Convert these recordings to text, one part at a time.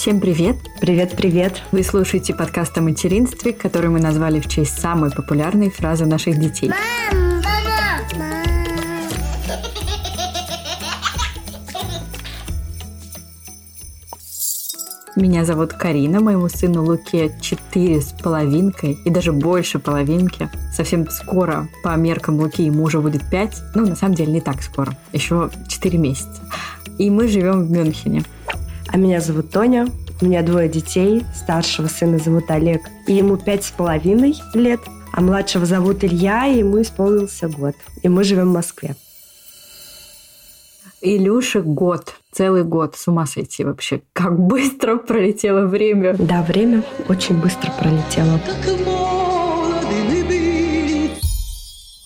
Всем привет! Привет-привет! Вы слушаете подкаст о материнстве, который мы назвали в честь самой популярной фразы наших детей. Мам, мама, Меня зовут Карина, моему сыну Луке четыре с половинкой и даже больше половинки. Совсем скоро по меркам Луки ему уже будет пять. Ну, на самом деле, не так скоро. Еще четыре месяца. И мы живем в Мюнхене. А меня зовут Тоня. У меня двое детей. Старшего сына зовут Олег. И ему пять с половиной лет. А младшего зовут Илья, и ему исполнился год. И мы живем в Москве. Илюше год, целый год, с ума сойти вообще. Как быстро пролетело время. Да, время очень быстро пролетело.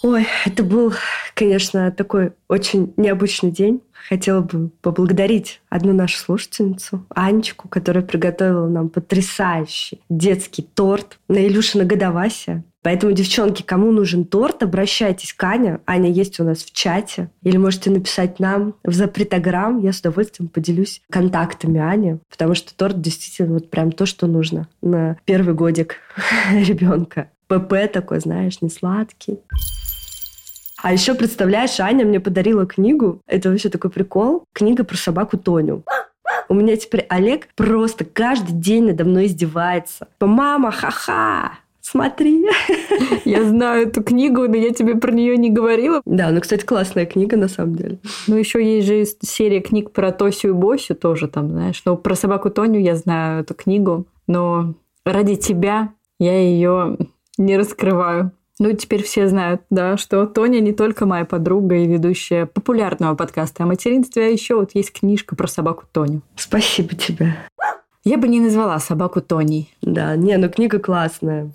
Ой, это был, конечно, такой очень необычный день. Хотела бы поблагодарить одну нашу слушательницу, Анечку, которая приготовила нам потрясающий детский торт на Илюшина годовасия. Поэтому, девчонки, кому нужен торт, обращайтесь к Ане. Аня есть у нас в чате. Или можете написать нам в запретограмм. Я с удовольствием поделюсь контактами Ани, потому что торт действительно вот прям то, что нужно на первый годик ребенка. ПП такой, знаешь, не сладкий. А еще, представляешь, Аня мне подарила книгу. Это вообще такой прикол. Книга про собаку Тоню. У меня теперь Олег просто каждый день надо мной издевается. Мама, ха-ха, смотри. Я знаю эту книгу, но я тебе про нее не говорила. Да, ну, кстати, классная книга на самом деле. Ну, еще есть же серия книг про Тосю и Босю тоже там, знаешь. Но про собаку Тоню я знаю эту книгу, но ради тебя я ее не раскрываю. Ну, теперь все знают, да, что Тоня не только моя подруга и ведущая популярного подкаста о материнстве, а еще вот есть книжка про собаку Тоню. Спасибо тебе. Я бы не назвала собаку Тоней. Да, не, ну книга классная.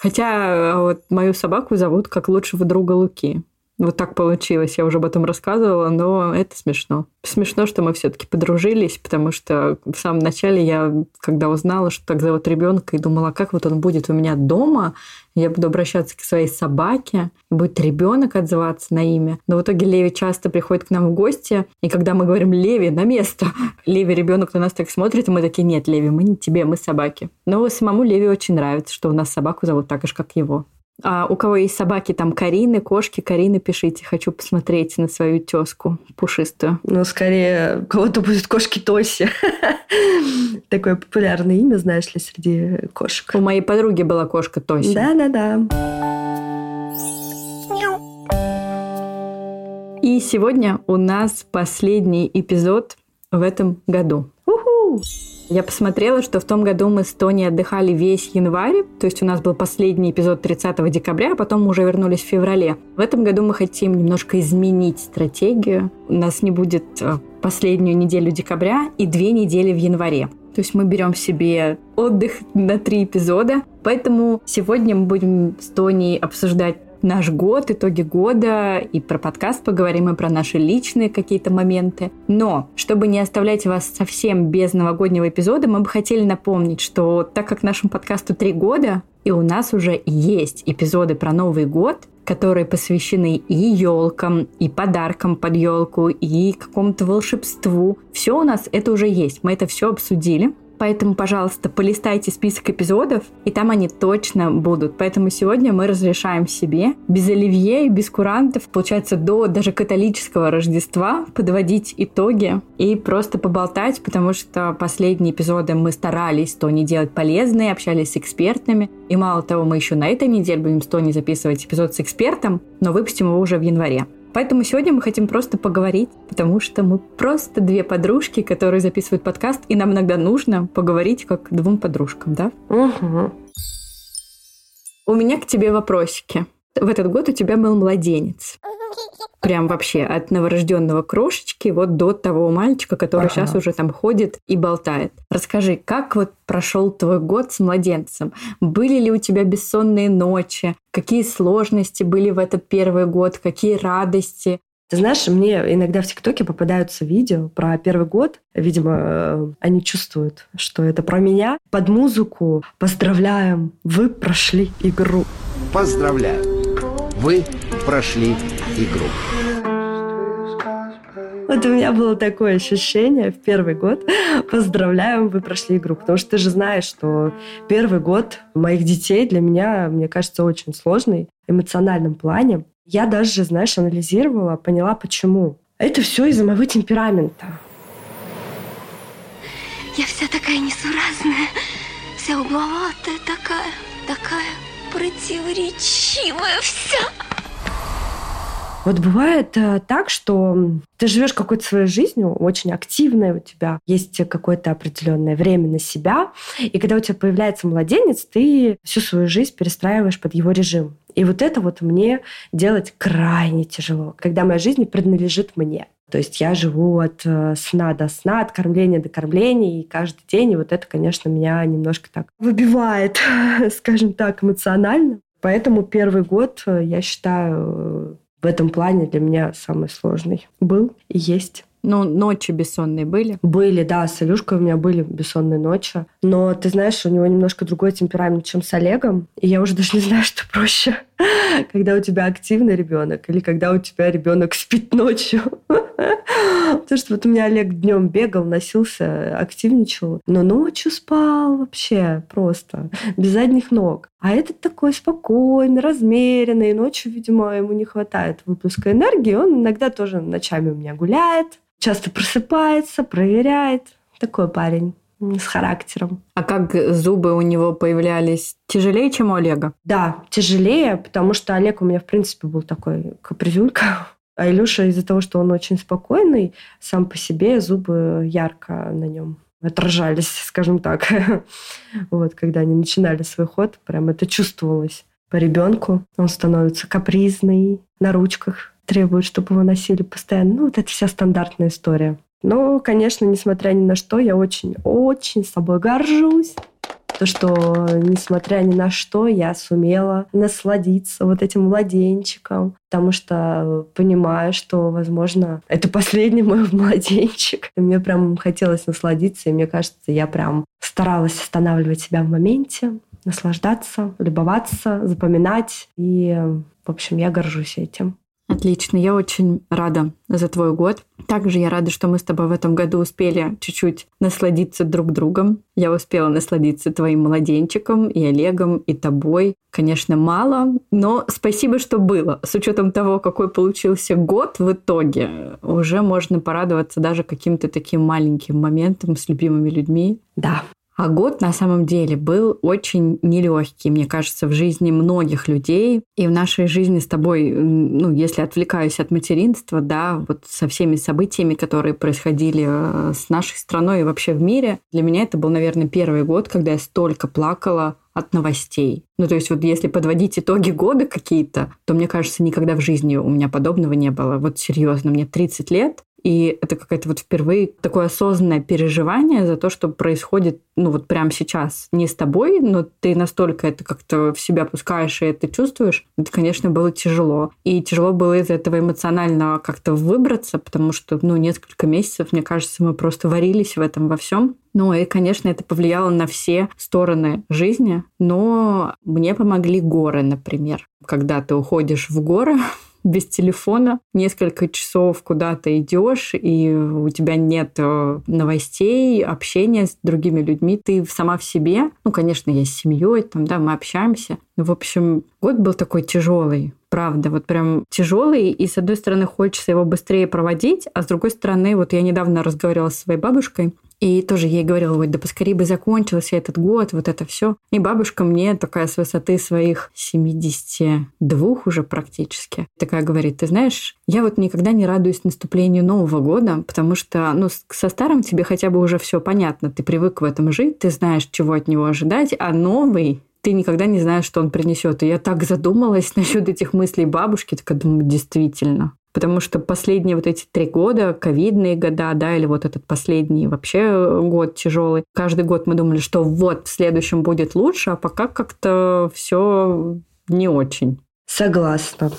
Хотя вот мою собаку зовут как лучшего друга Луки. Вот так получилось, я уже об этом рассказывала, но это смешно. Смешно, что мы все-таки подружились, потому что в самом начале я, когда узнала, что так зовут ребенка, и думала, как вот он будет у меня дома, я буду обращаться к своей собаке, будет ребенок отзываться на имя. Но в итоге Леви часто приходит к нам в гости, и когда мы говорим «Леви, на место!», Леви ребенок на нас так смотрит, и мы такие «Нет, Леви, мы не тебе, мы собаки». Но самому Леви очень нравится, что у нас собаку зовут так же, как его. А у кого есть собаки, там Карины, кошки, Карины, пишите. Хочу посмотреть на свою тезку пушистую. Ну, скорее, у кого-то будет кошки Тоси. Такое популярное имя, знаешь ли, среди кошек. У моей подруги была кошка Тоси. Да-да-да. И сегодня у нас последний эпизод в этом году. Я посмотрела, что в том году мы с Тони отдыхали весь январь, то есть у нас был последний эпизод 30 декабря, а потом мы уже вернулись в феврале. В этом году мы хотим немножко изменить стратегию. У нас не будет э, последнюю неделю декабря и две недели в январе. То есть мы берем себе отдых на три эпизода. Поэтому сегодня мы будем с Тони обсуждать наш год, итоги года, и про подкаст поговорим, и про наши личные какие-то моменты. Но, чтобы не оставлять вас совсем без новогоднего эпизода, мы бы хотели напомнить, что так как нашему подкасту три года, и у нас уже есть эпизоды про Новый год, которые посвящены и елкам, и подаркам под елку, и какому-то волшебству. Все у нас это уже есть. Мы это все обсудили. Поэтому, пожалуйста, полистайте список эпизодов, и там они точно будут. Поэтому сегодня мы разрешаем себе без оливье и без курантов, получается, до даже католического Рождества подводить итоги и просто поболтать, потому что последние эпизоды мы старались то не делать полезные, общались с экспертами. И мало того, мы еще на этой неделе будем с Тони записывать эпизод с экспертом, но выпустим его уже в январе. Поэтому сегодня мы хотим просто поговорить, потому что мы просто две подружки, которые записывают подкаст, и нам иногда нужно поговорить как двум подружкам, да? Угу. У меня к тебе вопросики. В этот год у тебя был младенец. Прям вообще от новорожденного крошечки вот до того мальчика, который Ага. сейчас уже там ходит и болтает. Расскажи, как вот прошел твой год с младенцем? Были ли у тебя бессонные ночи? Какие сложности были в этот первый год? Какие радости? Ты знаешь, мне иногда в ТикТоке попадаются видео про первый год. Видимо, э, они чувствуют, что это про меня. Под музыку «Поздравляем, вы прошли игру». Поздравляю! Вы прошли игру. Вот у меня было такое ощущение в первый год. Поздравляем, вы прошли игру. Потому что ты же знаешь, что первый год моих детей для меня, мне кажется, очень сложный в эмоциональном плане. Я даже, знаешь, анализировала, поняла, почему. Это все из-за моего темперамента. Я вся такая несуразная, вся угловатая такая, такая противоречивая вся. Вот бывает э, так, что ты живешь какой-то своей жизнью, очень активной у тебя, есть какое-то определенное время на себя, и когда у тебя появляется младенец, ты всю свою жизнь перестраиваешь под его режим. И вот это вот мне делать крайне тяжело, когда моя жизнь принадлежит мне. То есть я живу от э, сна до сна, от кормления до кормления, и каждый день, и вот это, конечно, меня немножко так выбивает, скажем так, эмоционально. Поэтому первый год, э, я считаю, в этом плане для меня самый сложный был и есть. Ну, ночи бессонные были? Были, да, с Илюшкой у меня были бессонные ночи. Но ты знаешь, у него немножко другой темперамент, чем с Олегом. И я уже даже не знаю, что проще. Когда у тебя активный ребенок или когда у тебя ребенок спит ночью. Потому что вот у меня Олег днем бегал, носился, активничал, но ночью спал вообще просто, без задних ног. А этот такой спокойный, размеренный, и ночью, видимо, ему не хватает выпуска энергии, он иногда тоже ночами у меня гуляет, часто просыпается, проверяет. Такой парень с характером. А как зубы у него появлялись? Тяжелее, чем у Олега? Да, тяжелее, потому что Олег у меня, в принципе, был такой капризюлька. А Илюша из-за того, что он очень спокойный, сам по себе зубы ярко на нем отражались, скажем так. вот, когда они начинали свой ход, прям это чувствовалось по ребенку. Он становится капризный, на ручках требует, чтобы его носили постоянно. Ну, вот это вся стандартная история. Но, конечно, несмотря ни на что, я очень-очень собой горжусь то, что, несмотря ни на что, я сумела насладиться вот этим младенчиком, потому что понимаю, что, возможно, это последний мой младенчик. И мне прям хотелось насладиться, и мне кажется, я прям старалась останавливать себя в моменте, наслаждаться, любоваться, запоминать. И, в общем, я горжусь этим. Отлично, я очень рада за твой год. Также я рада, что мы с тобой в этом году успели чуть-чуть насладиться друг другом. Я успела насладиться твоим младенчиком и Олегом, и тобой. Конечно, мало, но спасибо, что было. С учетом того, какой получился год в итоге, уже можно порадоваться даже каким-то таким маленьким моментом с любимыми людьми. Да, а год на самом деле был очень нелегкий, мне кажется, в жизни многих людей. И в нашей жизни с тобой, ну, если отвлекаюсь от материнства, да, вот со всеми событиями, которые происходили э, с нашей страной и вообще в мире, для меня это был, наверное, первый год, когда я столько плакала от новостей. Ну, то есть вот если подводить итоги года какие-то, то, мне кажется, никогда в жизни у меня подобного не было. Вот серьезно, мне 30 лет, и это какое-то вот впервые такое осознанное переживание за то, что происходит, ну вот прямо сейчас не с тобой, но ты настолько это как-то в себя пускаешь и это чувствуешь. Это, конечно, было тяжело. И тяжело было из этого эмоционально как-то выбраться, потому что, ну, несколько месяцев, мне кажется, мы просто варились в этом во всем. Ну и, конечно, это повлияло на все стороны жизни, но мне помогли горы, например. Когда ты уходишь в горы, без телефона, несколько часов куда-то идешь, и у тебя нет э, новостей, общения с другими людьми, ты сама в себе. Ну, конечно, я с семьей, там, да, мы общаемся. В общем, год был такой тяжелый, правда, вот прям тяжелый, и с одной стороны хочется его быстрее проводить, а с другой стороны, вот я недавно разговаривала с своей бабушкой, и тоже ей говорила, вот да поскорее бы закончился этот год, вот это все. И бабушка мне такая с высоты своих 72 уже практически, такая говорит, ты знаешь, я вот никогда не радуюсь наступлению Нового года, потому что, ну, со старым тебе хотя бы уже все понятно, ты привык в этом жить, ты знаешь, чего от него ожидать, а новый ты никогда не знаешь, что он принесет. И я так задумалась насчет этих мыслей бабушки, так думаю, действительно. Потому что последние вот эти три года, ковидные года, да, или вот этот последний вообще год тяжелый, каждый год мы думали, что вот в следующем будет лучше, а пока как-то все не очень. Согласна.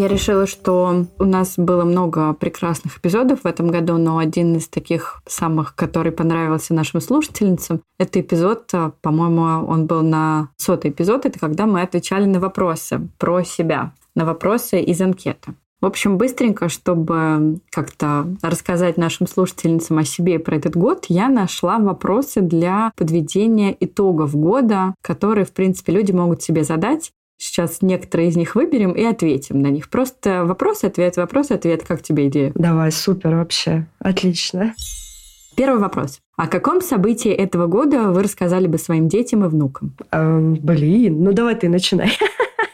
Я решила, что у нас было много прекрасных эпизодов в этом году, но один из таких самых, который понравился нашим слушательницам, это эпизод, а, по-моему, он был на сотый эпизод, это когда мы отвечали на вопросы про себя. на вопросы из анкеты. В общем, быстренько, чтобы как-то рассказать нашим слушательницам о себе про этот год, я нашла вопросы для подведения итогов года, которые, в принципе, люди могут себе задать. Сейчас некоторые из них выберем и ответим на них. Просто вопрос-ответ, вопрос-ответ. Как тебе идея? Давай, супер вообще. Отлично. Первый вопрос. О каком событии этого года вы рассказали бы своим детям и внукам? Эм, блин, ну давай ты начинай.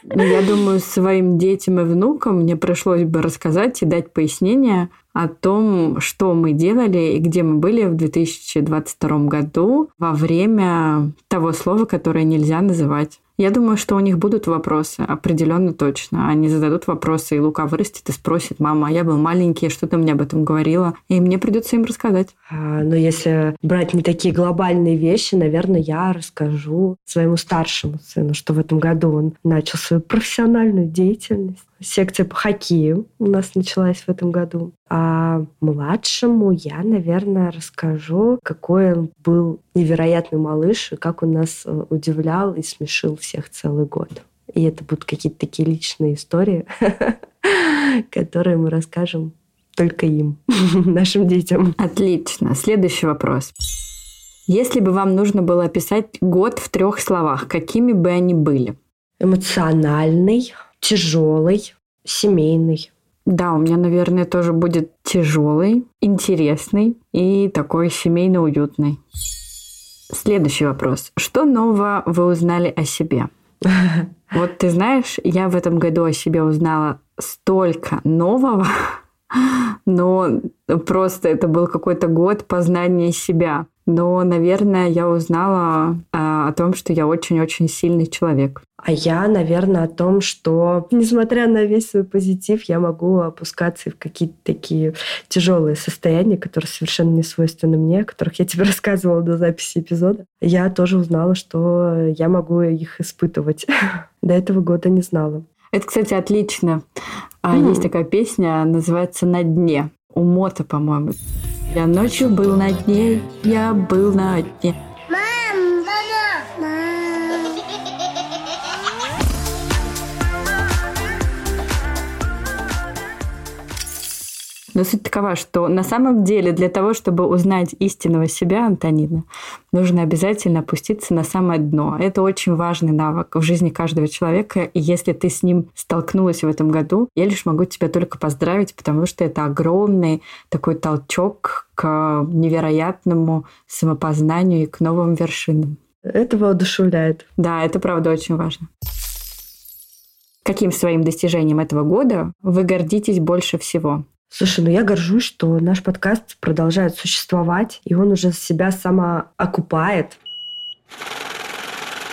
Ну, я думаю, своим детям и внукам мне пришлось бы рассказать и дать пояснение о том, что мы делали и где мы были в 2022 году во время того слова, которое нельзя называть. Я думаю, что у них будут вопросы, определенно точно. Они зададут вопросы, и Лука вырастет и спросит, мама, а я был маленький, что ты мне об этом говорила? И мне придется им рассказать. А, но если брать не такие глобальные вещи, наверное, я расскажу своему старшему сыну, что в этом году он начал свою профессиональную деятельность секция по хоккею у нас началась в этом году. А младшему я, наверное, расскажу, какой он был невероятный малыш, и как он нас э, удивлял и смешил всех целый год. И это будут какие-то такие личные истории, которые мы расскажем только им, нашим детям. Отлично. Следующий вопрос. Если бы вам нужно было описать год в трех словах, какими бы они были? Эмоциональный, тяжелый, семейный. Да, у меня, наверное, тоже будет тяжелый, интересный и такой семейно уютный. Следующий вопрос. Что нового вы узнали о себе? Вот ты знаешь, я в этом году о себе узнала столько нового, но просто это был какой-то год познания себя. Но, наверное, я узнала а, о том, что я очень-очень сильный человек. А я, наверное, о том, что, несмотря на весь свой позитив, я могу опускаться в какие-то такие тяжелые состояния, которые совершенно не свойственны мне, о которых я тебе рассказывала до записи эпизода. Я тоже узнала, что я могу их испытывать. До этого года не знала. Это, кстати, отлично. Mm. Есть такая песня, называется «На дне». У Мота, по-моему. Я ночью был на дне, я был на дне. Но суть такова, что на самом деле для того, чтобы узнать истинного себя, Антонина, нужно обязательно опуститься на самое дно. Это очень важный навык в жизни каждого человека. И если ты с ним столкнулась в этом году, я лишь могу тебя только поздравить, потому что это огромный такой толчок к невероятному самопознанию и к новым вершинам. Это воодушевляет. Да, это правда очень важно. Каким своим достижением этого года вы гордитесь больше всего? Слушай, ну я горжусь, что наш подкаст продолжает существовать, и он уже себя самоокупает.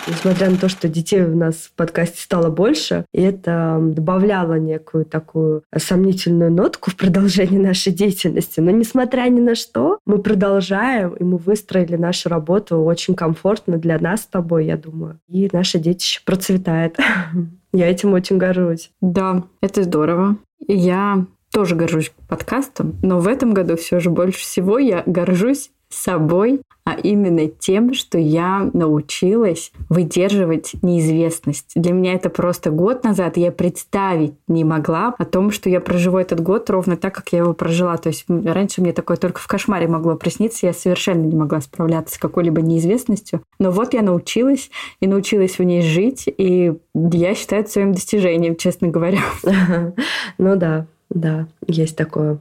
Несмотря на то, что детей у нас в подкасте стало больше, и это добавляло некую такую сомнительную нотку в продолжении нашей деятельности. Но несмотря ни на что, мы продолжаем, и мы выстроили нашу работу очень комфортно для нас с тобой, я думаю. И наше детище процветает. Я этим очень горжусь. Да, это здорово. Я тоже горжусь подкастом, но в этом году все же больше всего я горжусь собой, а именно тем, что я научилась выдерживать неизвестность. Для меня это просто год назад я представить не могла о том, что я проживу этот год ровно так, как я его прожила. То есть раньше мне такое только в кошмаре могло присниться, я совершенно не могла справляться с какой-либо неизвестностью. Но вот я научилась и научилась в ней жить, и я считаю это своим достижением, честно говоря. Ну да, да, есть такое.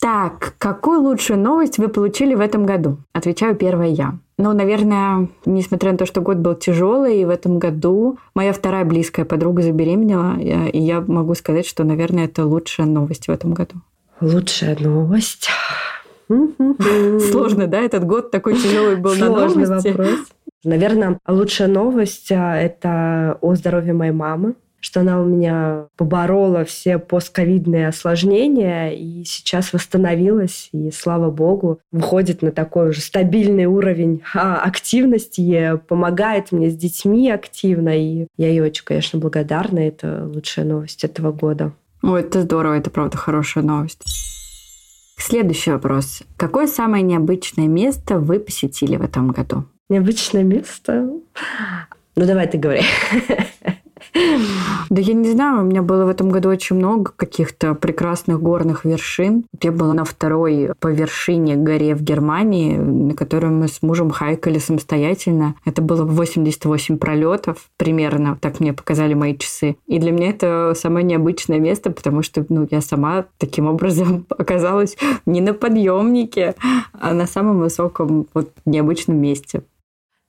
Так, какую лучшую новость вы получили в этом году? Отвечаю первая я. Ну, наверное, несмотря на то, что год был тяжелый, и в этом году моя вторая близкая подруга забеременела, и я могу сказать, что, наверное, это лучшая новость в этом году. Лучшая новость. Сложно, да? Этот год такой тяжелый был на новости. вопрос. Наверное, лучшая новость а, – это о здоровье моей мамы что она у меня поборола все постковидные осложнения и сейчас восстановилась, и, слава богу, выходит на такой уже стабильный уровень а, активности, помогает мне с детьми активно, и я ей очень, конечно, благодарна. Это лучшая новость этого года. Ой, это здорово, это правда хорошая новость. Следующий вопрос. Какое самое необычное место вы посетили в этом году? Необычное место? Ну, давай ты говори. Да я не знаю, у меня было в этом году очень много каких-то прекрасных горных вершин. Я была на второй по вершине горе в Германии, на которую мы с мужем хайкали самостоятельно. Это было 88 пролетов примерно, так мне показали мои часы. И для меня это самое необычное место, потому что ну, я сама таким образом оказалась не на подъемнике, а на самом высоком вот необычном месте.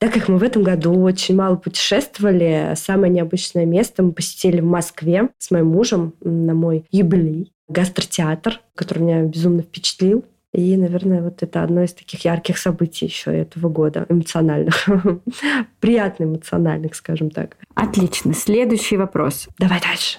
Так как мы в этом году очень мало путешествовали, самое необычное место мы посетили в Москве с моим мужем на мой юбилей. Гастротеатр, который меня безумно впечатлил. И, наверное, вот это одно из таких ярких событий еще этого года, эмоциональных. Приятно эмоциональных, скажем так. Отлично. Следующий вопрос. Давай дальше.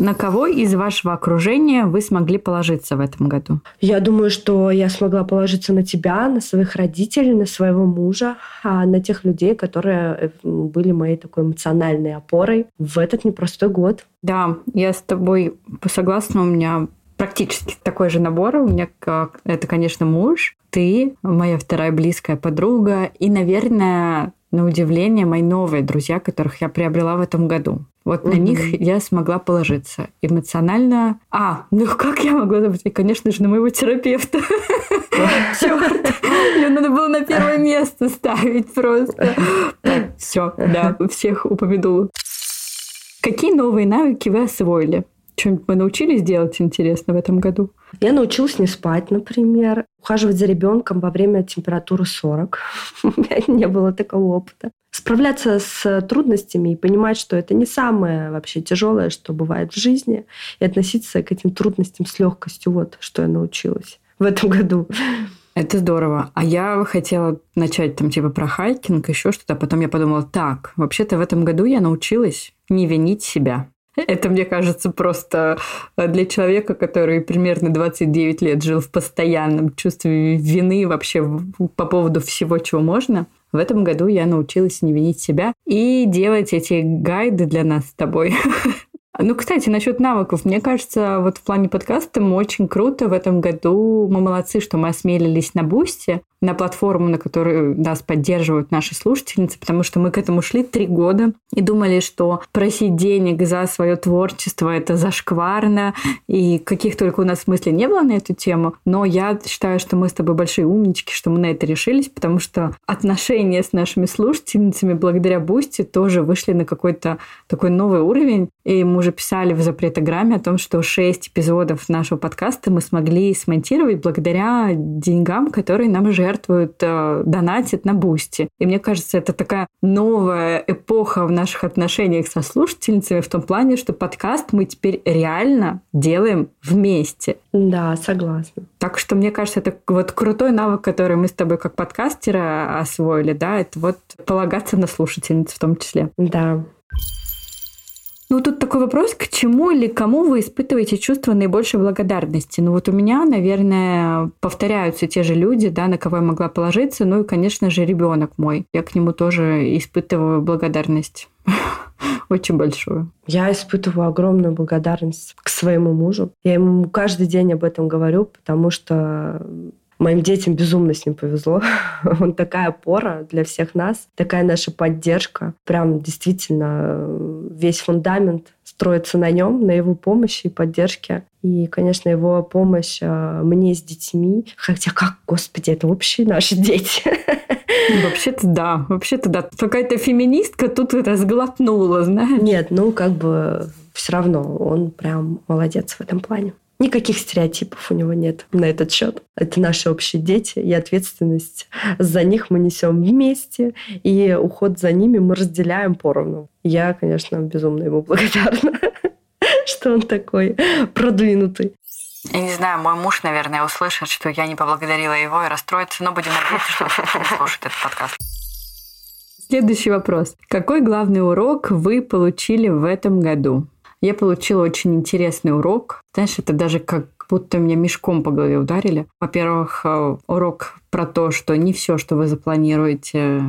На кого из вашего окружения вы смогли положиться в этом году? Я думаю, что я смогла положиться на тебя, на своих родителей, на своего мужа, а на тех людей, которые э, были моей такой эмоциональной опорой в этот непростой год. Да, я с тобой согласна. У меня практически такой же набор. У меня как это, конечно, муж, ты, моя вторая близкая подруга и, наверное, на удивление, мои новые друзья, которых я приобрела в этом году. Вот угу. на них я смогла положиться эмоционально. А, ну как я могла забыть? И, конечно же, на моего терапевта. Черт, ее надо было на первое место ставить просто. Все, да, всех упомянула. Какие новые навыки вы освоили? Что-нибудь мы научились делать интересно в этом году? Я научилась не спать, например, ухаживать за ребенком во время температуры 40. У меня не было такого опыта. Справляться с трудностями и понимать, что это не самое вообще тяжелое, что бывает в жизни, и относиться к этим трудностям с легкостью. Вот что я научилась в этом году. Это здорово. А я хотела начать там типа про хайкинг, еще что-то. А потом я подумала, так, вообще-то в этом году я научилась не винить себя. Это, мне кажется, просто э, для человека, который примерно 29 лет жил в постоянном чувстве вины вообще по поводу всего, чего можно. В этом году я научилась не винить себя и делать эти гайды для нас с тобой. Ну, кстати, насчет навыков. Мне кажется, вот в плане подкаста мы очень круто в этом году. Мы молодцы, что мы осмелились на Бусте на платформу, на которую нас поддерживают наши слушательницы, потому что мы к этому шли три года и думали, что просить денег за свое творчество это зашкварно, и каких только у нас мыслей не было на эту тему. Но я считаю, что мы с тобой большие умнички, что мы на это решились, потому что отношения с нашими слушательницами благодаря Boosty тоже вышли на какой-то такой новый уровень. И мы уже писали в запретограмме о том, что шесть эпизодов нашего подкаста мы смогли смонтировать благодаря деньгам, которые нам же жертвуют, э, донатят на Boosty. И мне кажется, это такая новая эпоха в наших отношениях со слушательницами в том плане, что подкаст мы теперь реально делаем вместе. Да, согласна. Так что, мне кажется, это вот крутой навык, который мы с тобой как подкастеры освоили, да, это вот полагаться на слушательниц в том числе. Да. Ну, тут такой вопрос, к чему или кому вы испытываете чувство наибольшей благодарности? Ну, вот у меня, наверное, повторяются те же люди, да, на кого я могла положиться. Ну и, конечно же, ребенок мой. Я к нему тоже испытываю благодарность очень большую. Я испытываю огромную благодарность к своему мужу. Я ему каждый день об этом говорю, потому что Моим детям безумно с ним повезло. Он такая опора для всех нас, такая наша поддержка. Прям действительно весь фундамент строится на нем, на его помощи и поддержке. И, конечно, его помощь э, мне с детьми. Хотя как, господи, это общие наши дети. Вообще-то да, вообще-то да. Какая-то феминистка тут это сглотнула, знаешь? Нет, ну как бы все равно он прям молодец в этом плане. Никаких стереотипов у него нет на этот счет. Это наши общие дети, и ответственность за них мы несем вместе, и уход за ними мы разделяем поровну. Я, конечно, безумно ему благодарна, что он такой продвинутый. Я не знаю, мой муж, наверное, услышит, что я не поблагодарила его и расстроится, но будем надеяться, что он слушает этот подкаст. Следующий вопрос. Какой главный урок вы получили в этом году? Я получила очень интересный урок. Знаешь, это даже как будто меня мешком по голове ударили. Во-первых, э, урок про то, что не все, что вы запланируете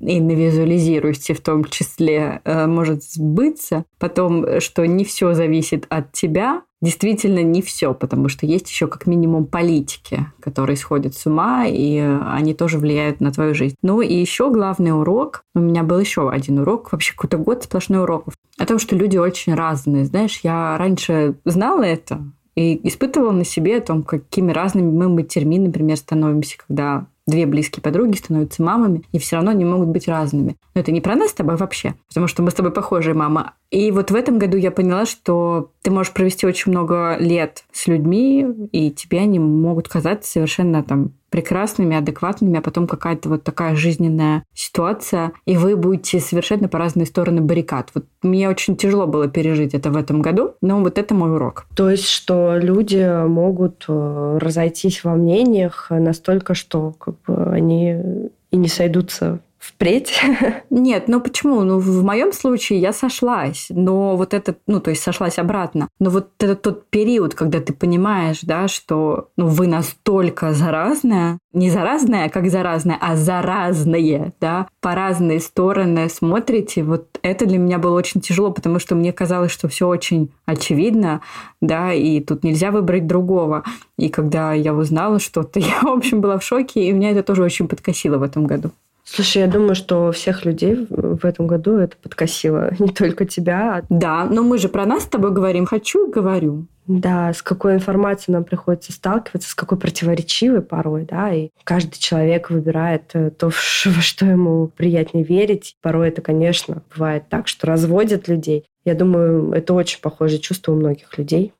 и навизуализируете в том числе, э, может сбыться. Потом, что не все зависит от тебя, действительно не все, потому что есть еще как минимум политики, которые сходят с ума, и они тоже влияют на твою жизнь. Ну и еще главный урок, у меня был еще один урок, вообще какой-то год сплошной уроков, о том, что люди очень разные. Знаешь, я раньше знала это, и испытывала на себе о том, какими разными мы матерьми, например, становимся, когда две близкие подруги становятся мамами, и все равно они могут быть разными. Но это не про нас с тобой вообще, потому что мы с тобой похожие мама. И вот в этом году я поняла, что ты можешь провести очень много лет с людьми, и тебе они могут казаться совершенно там прекрасными, адекватными, а потом какая-то вот такая жизненная ситуация, и вы будете совершенно по разные стороны баррикад. Вот мне очень тяжело было пережить это в этом году, но вот это мой урок. То есть, что люди могут э, разойтись во мнениях настолько, что как бы, они и не сойдутся впредь? Нет, ну почему? Ну, в моем случае я сошлась, но вот это, ну, то есть сошлась обратно. Но вот это тот период, когда ты понимаешь, да, что ну, вы настолько заразная, не заразная, как заразная, а заразные, да, по разные стороны смотрите, вот это для меня было очень тяжело, потому что мне казалось, что все очень очевидно, да, и тут нельзя выбрать другого. И когда я узнала что-то, я, в общем, была в шоке, и меня это тоже очень подкосило в этом году. Слушай, я думаю, что всех людей в этом году это подкосило. Не только тебя. Да, но мы же про нас с тобой говорим. Хочу и говорю. Да, с какой информацией нам приходится сталкиваться, с какой противоречивой порой, да, и каждый человек выбирает э, то, во что ему приятнее верить. Порой это, конечно, бывает так, что разводят людей. Я думаю, это очень похожее чувство у многих людей.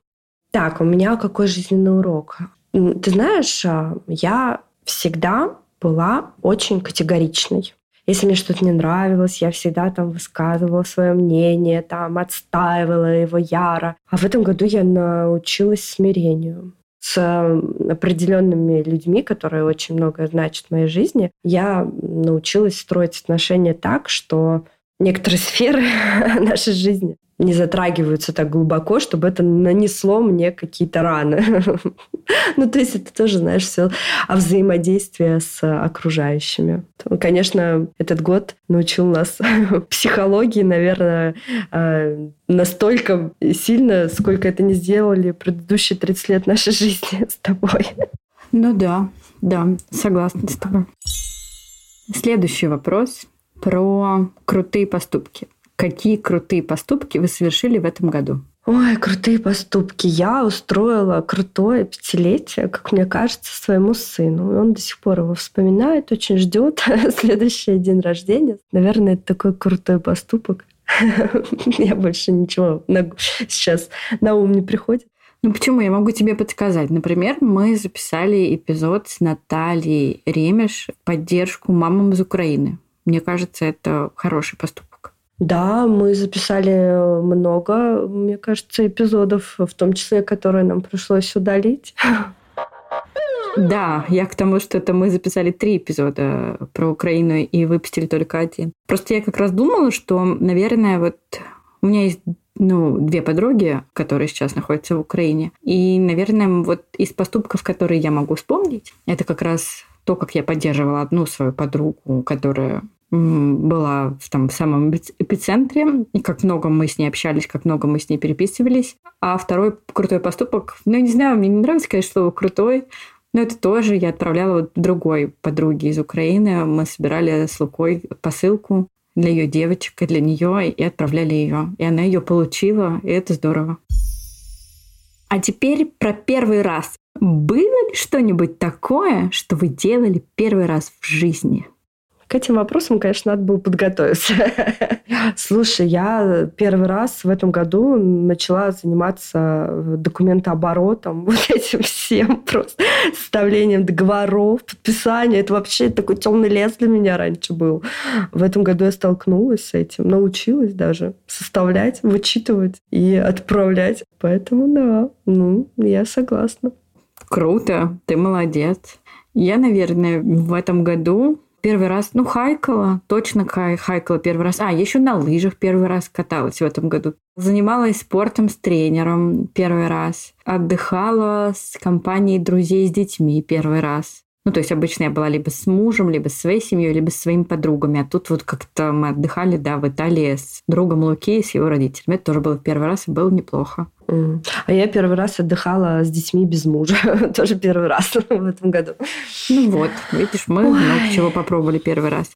Так, у меня какой жизненный урок? Ты знаешь, а, я всегда была очень категоричной. Если мне что-то не нравилось, я всегда там высказывала свое мнение, там отстаивала его яро. А в этом году я научилась смирению с определенными людьми, которые очень много значат в моей жизни, я научилась строить отношения так, что некоторые сферы нашей жизни не затрагиваются так глубоко, чтобы это нанесло мне какие-то раны. ну, то есть это тоже, знаешь, все о взаимодействии с окружающими. Конечно, этот год научил нас психологии, наверное, э, настолько сильно, сколько это не сделали предыдущие 30 лет нашей жизни с тобой. Ну да, да, согласна с тобой. Следующий вопрос про крутые поступки. Какие крутые поступки вы совершили в этом году? Ой, крутые поступки. Я устроила крутое пятилетие, как мне кажется, своему сыну. И он до сих пор его вспоминает, очень ждет следующий день рождения. Наверное, это такой крутой поступок. Я больше ничего сейчас на ум не приходит. Ну почему? Я могу тебе подсказать. Например, мы записали эпизод с Натальей Ремеш «Поддержку мамам из Украины». Мне кажется, это хороший поступок. Да, мы записали много, мне кажется, эпизодов, в том числе, которые нам пришлось удалить. Да, я к тому, что это мы записали три эпизода про Украину и выпустили только один. Просто я как раз думала, что, наверное, вот у меня есть ну, две подруги, которые сейчас находятся в Украине. И, наверное, вот из поступков, которые я могу вспомнить, это как раз то, как я поддерживала одну свою подругу, которая была в, там, самом эпицентре, и как много мы с ней общались, как много мы с ней переписывались. А второй крутой поступок, ну, не знаю, мне не нравится, конечно, слово «крутой», но это тоже я отправляла вот другой подруге из Украины. Мы собирали с Лукой посылку для ее девочек и для нее, и отправляли ее. И она ее получила, и это здорово. А теперь про первый раз. Было ли что-нибудь такое, что вы делали первый раз в жизни? К этим вопросам, конечно, надо было подготовиться. Слушай, я первый раз в этом году начала заниматься документооборотом, вот этим всем просто составлением договоров, подписанием. Это вообще такой темный лес для меня раньше был. В этом году я столкнулась с этим, научилась даже составлять, вычитывать и отправлять. Поэтому да, ну, я согласна. Круто, ты молодец. Я, наверное, в этом году Первый раз, ну, хайкала, точно хай, хайкала первый раз. А, еще на лыжах первый раз каталась в этом году. Занималась спортом с тренером первый раз. Отдыхала с компанией друзей с детьми первый раз. Ну, то есть обычно я была либо с мужем, либо со своей семьей, либо со своими подругами. А тут вот как-то мы отдыхали, да, в Италии с другом Луки и с его родителями. Это тоже было первый раз, и было неплохо. А я первый раз отдыхала с детьми без мужа. тоже первый раз в этом году. Ну вот, видишь, мы Ой. много чего попробовали первый раз.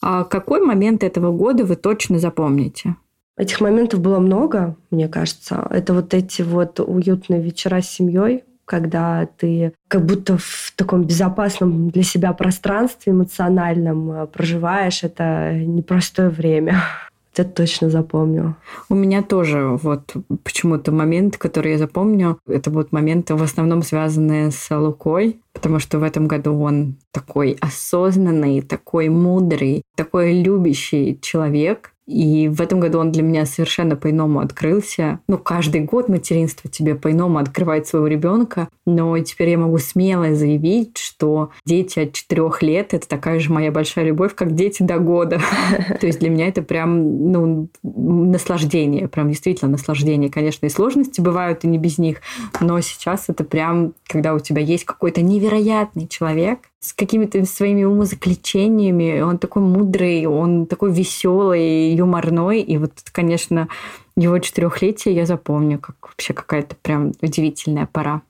А какой момент этого года вы точно запомните? Этих моментов было много, мне кажется. Это вот эти вот уютные вечера с семьей, когда ты как будто в таком безопасном для себя пространстве эмоциональном э, проживаешь это непростое время. Это точно запомнил. У меня тоже вот почему-то момент, который я запомню, это вот моменты в основном связанные с Лукой, потому что в этом году он такой осознанный, такой мудрый, такой любящий человек, и в этом году он для меня совершенно по-иному открылся. Ну, каждый год материнство тебе по-иному открывает своего ребенка. Но теперь я могу смело заявить, что дети от четырех лет – это такая же моя большая любовь, как дети до года. То есть для меня это прям ну, наслаждение, прям действительно наслаждение. Конечно, и сложности бывают, и не без них. Но сейчас это прям, когда у тебя есть какой-то невероятный человек, с какими-то своими умозаключениями. Он такой мудрый, он такой веселый, юморной. И вот, конечно, его четырехлетие я запомню, как вообще какая-то прям удивительная пора.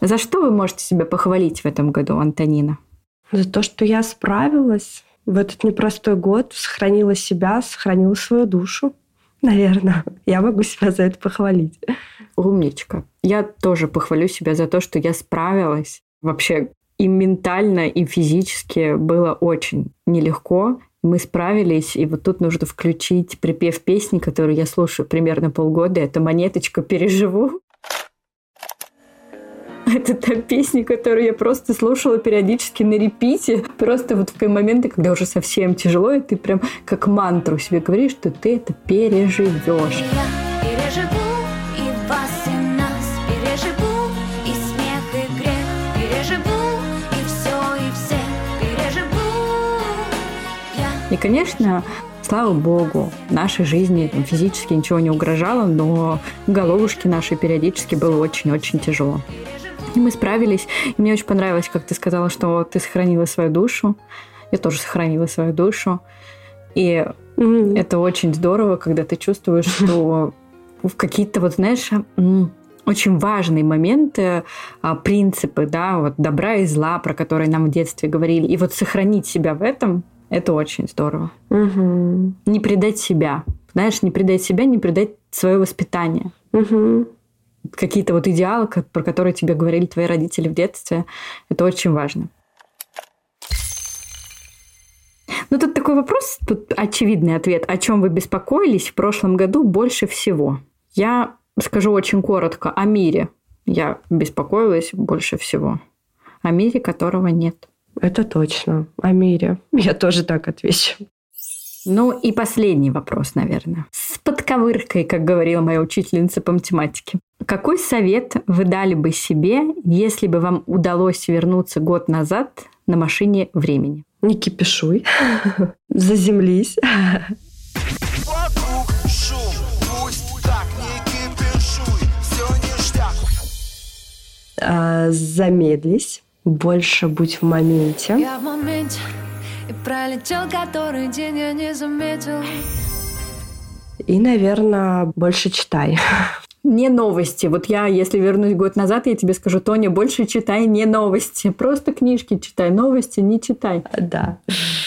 За что вы можете себя похвалить в этом году, Антонина? За то, что я справилась в этот непростой год, сохранила себя, сохранила свою душу. Наверное, я могу себя за это похвалить. Умничка. Я тоже похвалю себя за то, что я справилась. Вообще и ментально, и физически было очень нелегко. Мы справились, и вот тут нужно включить припев песни, которую я слушаю примерно полгода. Это «Монеточка, переживу». Это та песня, которую я просто слушала периодически на репите. Просто вот в моменты, когда уже совсем тяжело, и ты прям как мантру себе говоришь, что ты это переживешь. Я переживу. И, конечно, слава богу, нашей жизни физически ничего не угрожало, но головушке нашей периодически было очень-очень тяжело. И мы справились. И мне очень понравилось, как ты сказала, что ты сохранила свою душу. Я тоже сохранила свою душу. И mm-hmm. это очень здорово, когда ты чувствуешь, что в какие-то вот, знаешь, очень важные моменты, а, принципы, да, вот добра и зла, про которые нам в детстве говорили. И вот сохранить себя в этом, это очень здорово. Угу. Не предать себя. Знаешь, не предать себя, не предать свое воспитание. Угу. Какие-то вот идеалы, про которые тебе говорили твои родители в детстве, это очень важно. Ну, тут такой вопрос, тут очевидный ответ. О чем вы беспокоились в прошлом году больше всего? Я скажу очень коротко. О мире я беспокоилась больше всего. О мире, которого нет. Это точно. О мире. Я тоже так отвечу. Ну и последний вопрос, наверное. С подковыркой, как говорила моя учительница по математике. Какой совет вы дали бы себе, если бы вам удалось вернуться год назад на машине времени? Не кипишуй. Заземлись. А, замедлись больше будь в моменте. Я в моменте, и пролетел который день, я не заметил. И, наверное, больше читай. Не новости. Вот я, если вернусь год назад, я тебе скажу, Тоня, больше читай не новости. Просто книжки читай, новости не читай. Да.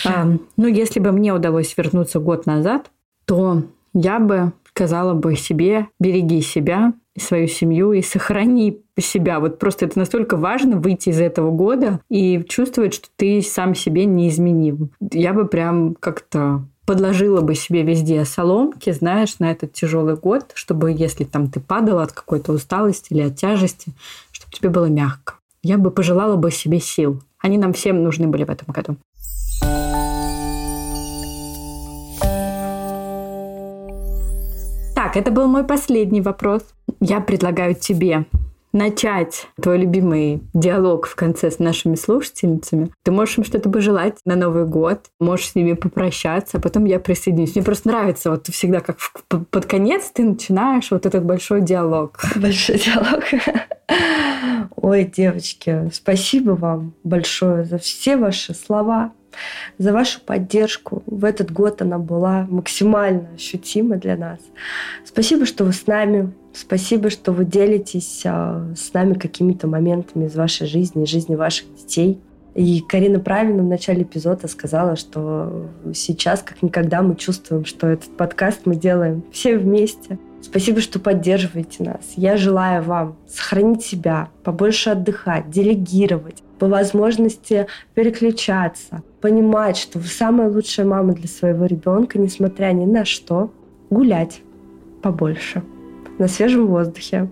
А, ну, если бы мне удалось вернуться год назад, то я бы сказала бы себе, береги себя, свою семью и сохрани себя. Вот просто это настолько важно выйти из этого года и чувствовать, что ты сам себе не изменил. Я бы прям как-то подложила бы себе везде соломки, знаешь, на этот тяжелый год, чтобы если там ты падала от какой-то усталости или от тяжести, чтобы тебе было мягко. Я бы пожелала бы себе сил. Они нам всем нужны были в этом году. Так, это был мой последний вопрос. Я предлагаю тебе начать твой любимый диалог в конце с нашими слушательницами, ты можешь им что-то пожелать на Новый год, можешь с ними попрощаться, а потом я присоединюсь. Мне просто нравится вот всегда как под конец ты начинаешь вот этот большой диалог. Большой диалог. Ой, девочки, спасибо вам большое за все ваши слова, за вашу поддержку. В этот год она была максимально ощутима для нас. Спасибо, что вы с нами. Спасибо, что вы делитесь а, с нами какими-то моментами из вашей жизни, из жизни ваших детей. И Карина правильно в начале эпизода сказала, что сейчас как никогда мы чувствуем, что этот подкаст мы делаем все вместе. Спасибо, что поддерживаете нас. Я желаю вам сохранить себя, побольше отдыхать, делегировать, по возможности переключаться, понимать, что вы самая лучшая мама для своего ребенка, несмотря ни на что, гулять побольше на свежем воздухе.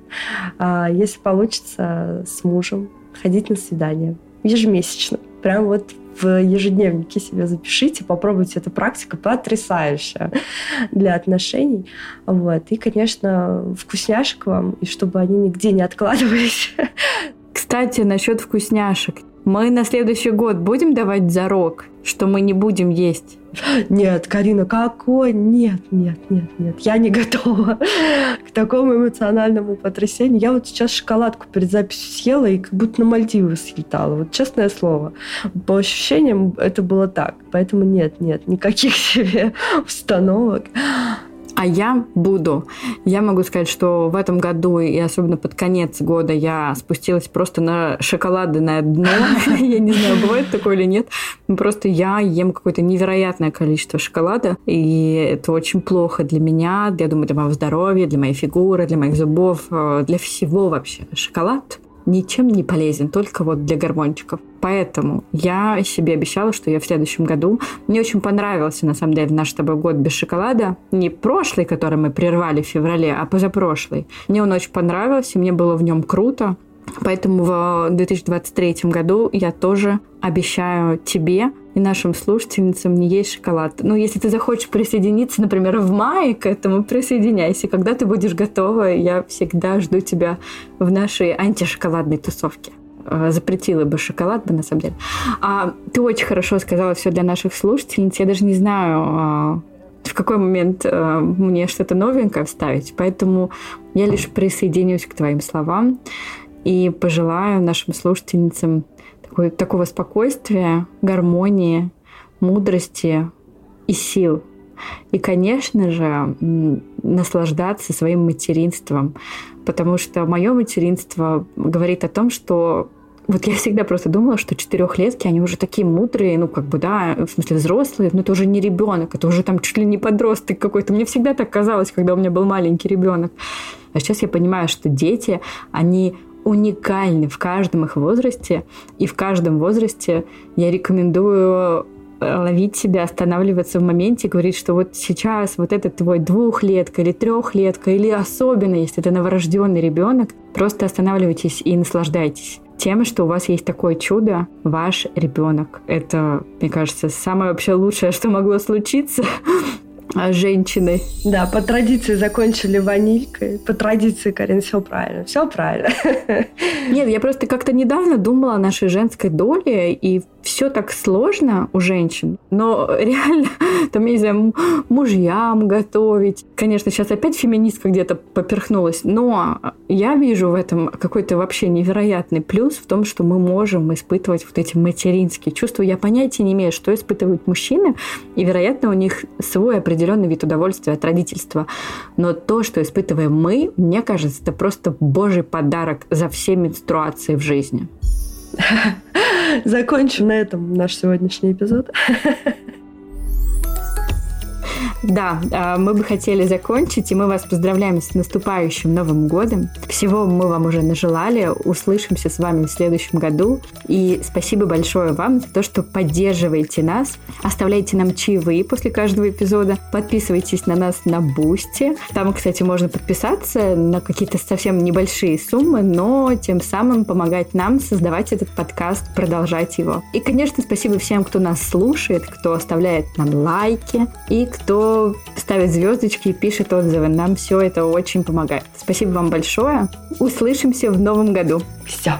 А если получится с мужем, ходить на свидание ежемесячно. Прям вот в ежедневнике себе запишите, попробуйте. Эта практика потрясающая для отношений. Вот. И, конечно, вкусняшек вам, и чтобы они нигде не откладывались. Кстати, насчет вкусняшек. Мы на следующий год будем давать зарок, что мы не будем есть нет, Карина, какой? Нет, нет, нет, нет. Я не готова к такому эмоциональному потрясению. Я вот сейчас шоколадку перед записью съела и как будто на Мальдивы слетала. Вот честное слово. По ощущениям это было так. Поэтому нет, нет, никаких себе установок а я буду. Я могу сказать, что в этом году, и особенно под конец года, я спустилась просто на шоколадное дно. Я не знаю, бывает такое или нет. Просто я ем какое-то невероятное количество шоколада, и это очень плохо для меня, я думаю, для моего здоровья, для моей фигуры, для моих зубов, э, для всего вообще. Шоколад ничем не полезен, только вот для гормончиков. Поэтому я себе обещала, что я в следующем году... Мне очень понравился, на самом деле, наш с тобой год без шоколада. Не прошлый, который мы прервали в феврале, а позапрошлый. Мне он очень понравился, мне было в нем круто. Поэтому в 2023 году я тоже обещаю тебе и нашим слушательницам не есть шоколад. Ну, если ты захочешь присоединиться, например, в мае к этому, присоединяйся. Когда ты будешь готова, я всегда жду тебя в нашей антишоколадной тусовке э, запретила бы шоколад бы, на самом деле. А ты очень хорошо сказала все для наших слушательниц. Я даже не знаю, а, в какой момент э, мне что-то новенькое вставить. Поэтому я лишь присоединюсь к твоим словам и пожелаю нашим слушательницам такой, такого спокойствия, гармонии, мудрости и сил. И, конечно же, наслаждаться своим материнством, потому что мое материнство говорит о том, что вот я всегда просто думала, что четырехлетки, они уже такие мудрые, ну, как бы, да, в смысле взрослые, но это уже не ребенок, это уже там чуть ли не подросток какой-то. Мне всегда так казалось, когда у меня был маленький ребенок. А сейчас я понимаю, что дети, они уникальны в каждом их возрасте, и в каждом возрасте я рекомендую э, ловить себя, останавливаться в моменте, говорить, что вот сейчас вот этот твой двухлетка или трехлетка, или особенно, если это новорожденный ребенок, просто останавливайтесь и наслаждайтесь тем, что у вас есть такое чудо, ваш ребенок. Это, мне кажется, самое вообще лучшее, что могло случиться женщиной. Да, по традиции закончили ванилькой. По традиции, Карин, все правильно. Все правильно. Нет, я просто как-то недавно думала о нашей женской доле, и все так сложно у женщин, но реально, там, я не знаю, мужьям готовить. Конечно, сейчас опять феминистка где-то поперхнулась, но я вижу в этом какой-то вообще невероятный плюс в том, что мы можем испытывать вот эти материнские чувства. Я понятия не имею, что испытывают мужчины, и, вероятно, у них свой определенный вид удовольствия от родительства. Но то, что испытываем мы, мне кажется, это просто божий подарок за все менструации в жизни. Закончим на этом наш сегодняшний эпизод. Да, а, мы бы хотели закончить, и мы вас поздравляем с наступающим Новым годом. Всего мы вам уже нажелали. Услышимся с вами в следующем году. И спасибо большое вам за то, что поддерживаете нас. Оставляйте нам чаевые после каждого эпизода. Подписывайтесь на нас на Boosty. Там, кстати, можно подписаться на какие-то совсем небольшие суммы, но тем самым помогать нам создавать этот подкаст, продолжать его. И, конечно, спасибо всем, кто нас слушает, кто оставляет нам лайки и кто кто ставит звездочки и пишет отзывы. Нам все это очень помогает. Спасибо вам большое. Услышимся в новом году. Все.